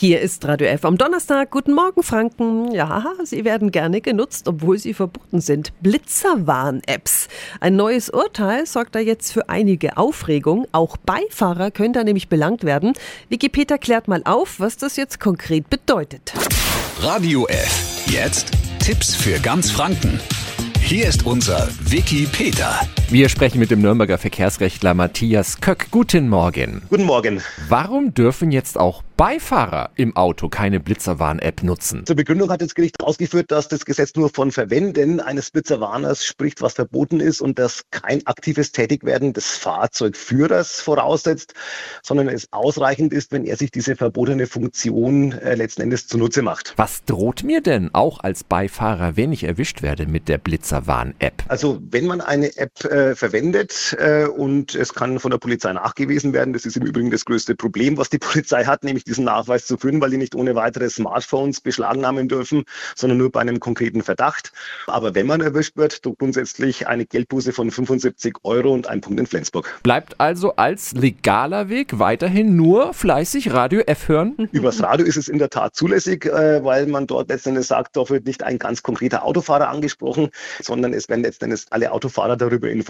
Hier ist Radio F am Donnerstag. Guten Morgen, Franken. Ja, sie werden gerne genutzt, obwohl sie verboten sind. Blitzerwarn-Apps. Ein neues Urteil sorgt da jetzt für einige Aufregung. Auch Beifahrer können da nämlich belangt werden. Wikipedia klärt mal auf, was das jetzt konkret bedeutet. Radio F. Jetzt Tipps für ganz Franken. Hier ist unser Wiki Peter. Wir sprechen mit dem Nürnberger Verkehrsrechtler Matthias Köck. Guten Morgen. Guten Morgen. Warum dürfen jetzt auch Beifahrer im Auto keine Blitzerwarn-App nutzen? Zur Begründung hat das Gericht ausgeführt, dass das Gesetz nur von Verwenden eines Blitzerwarners spricht, was verboten ist und dass kein aktives Tätigwerden des Fahrzeugführers voraussetzt, sondern es ausreichend ist, wenn er sich diese verbotene Funktion äh, letzten Endes zunutze macht. Was droht mir denn auch als Beifahrer, wenn ich erwischt werde mit der Blitzerwarn-App? Also wenn man eine App äh, verwendet äh, und es kann von der Polizei nachgewiesen werden, das ist im Übrigen das größte Problem, was die Polizei hat, nämlich diesen Nachweis zu führen, weil die nicht ohne weitere Smartphones beschlagnahmen dürfen, sondern nur bei einem konkreten Verdacht. Aber wenn man erwischt wird, droht grundsätzlich eine Geldbuße von 75 Euro und ein Punkt in Flensburg. Bleibt also als legaler Weg weiterhin nur fleißig Radio F hören? Übers Radio ist es in der Tat zulässig, äh, weil man dort letztendlich sagt, dort wird nicht ein ganz konkreter Autofahrer angesprochen, sondern es werden letztendlich alle Autofahrer darüber informiert.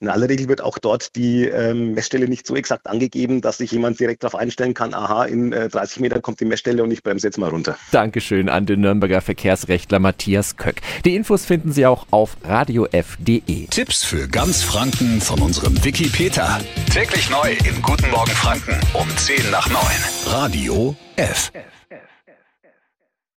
In aller Regel wird auch dort die ähm, Messstelle nicht so exakt angegeben, dass sich jemand direkt darauf einstellen kann, aha, in äh, 30 Metern kommt die Messstelle und ich bremse jetzt mal runter. Dankeschön an den Nürnberger Verkehrsrechtler Matthias Köck. Die Infos finden Sie auch auf radiof.de. Tipps für ganz Franken von unserem Wiki Peter. Täglich neu in Guten Morgen Franken um 10 nach 9. Radio F. F.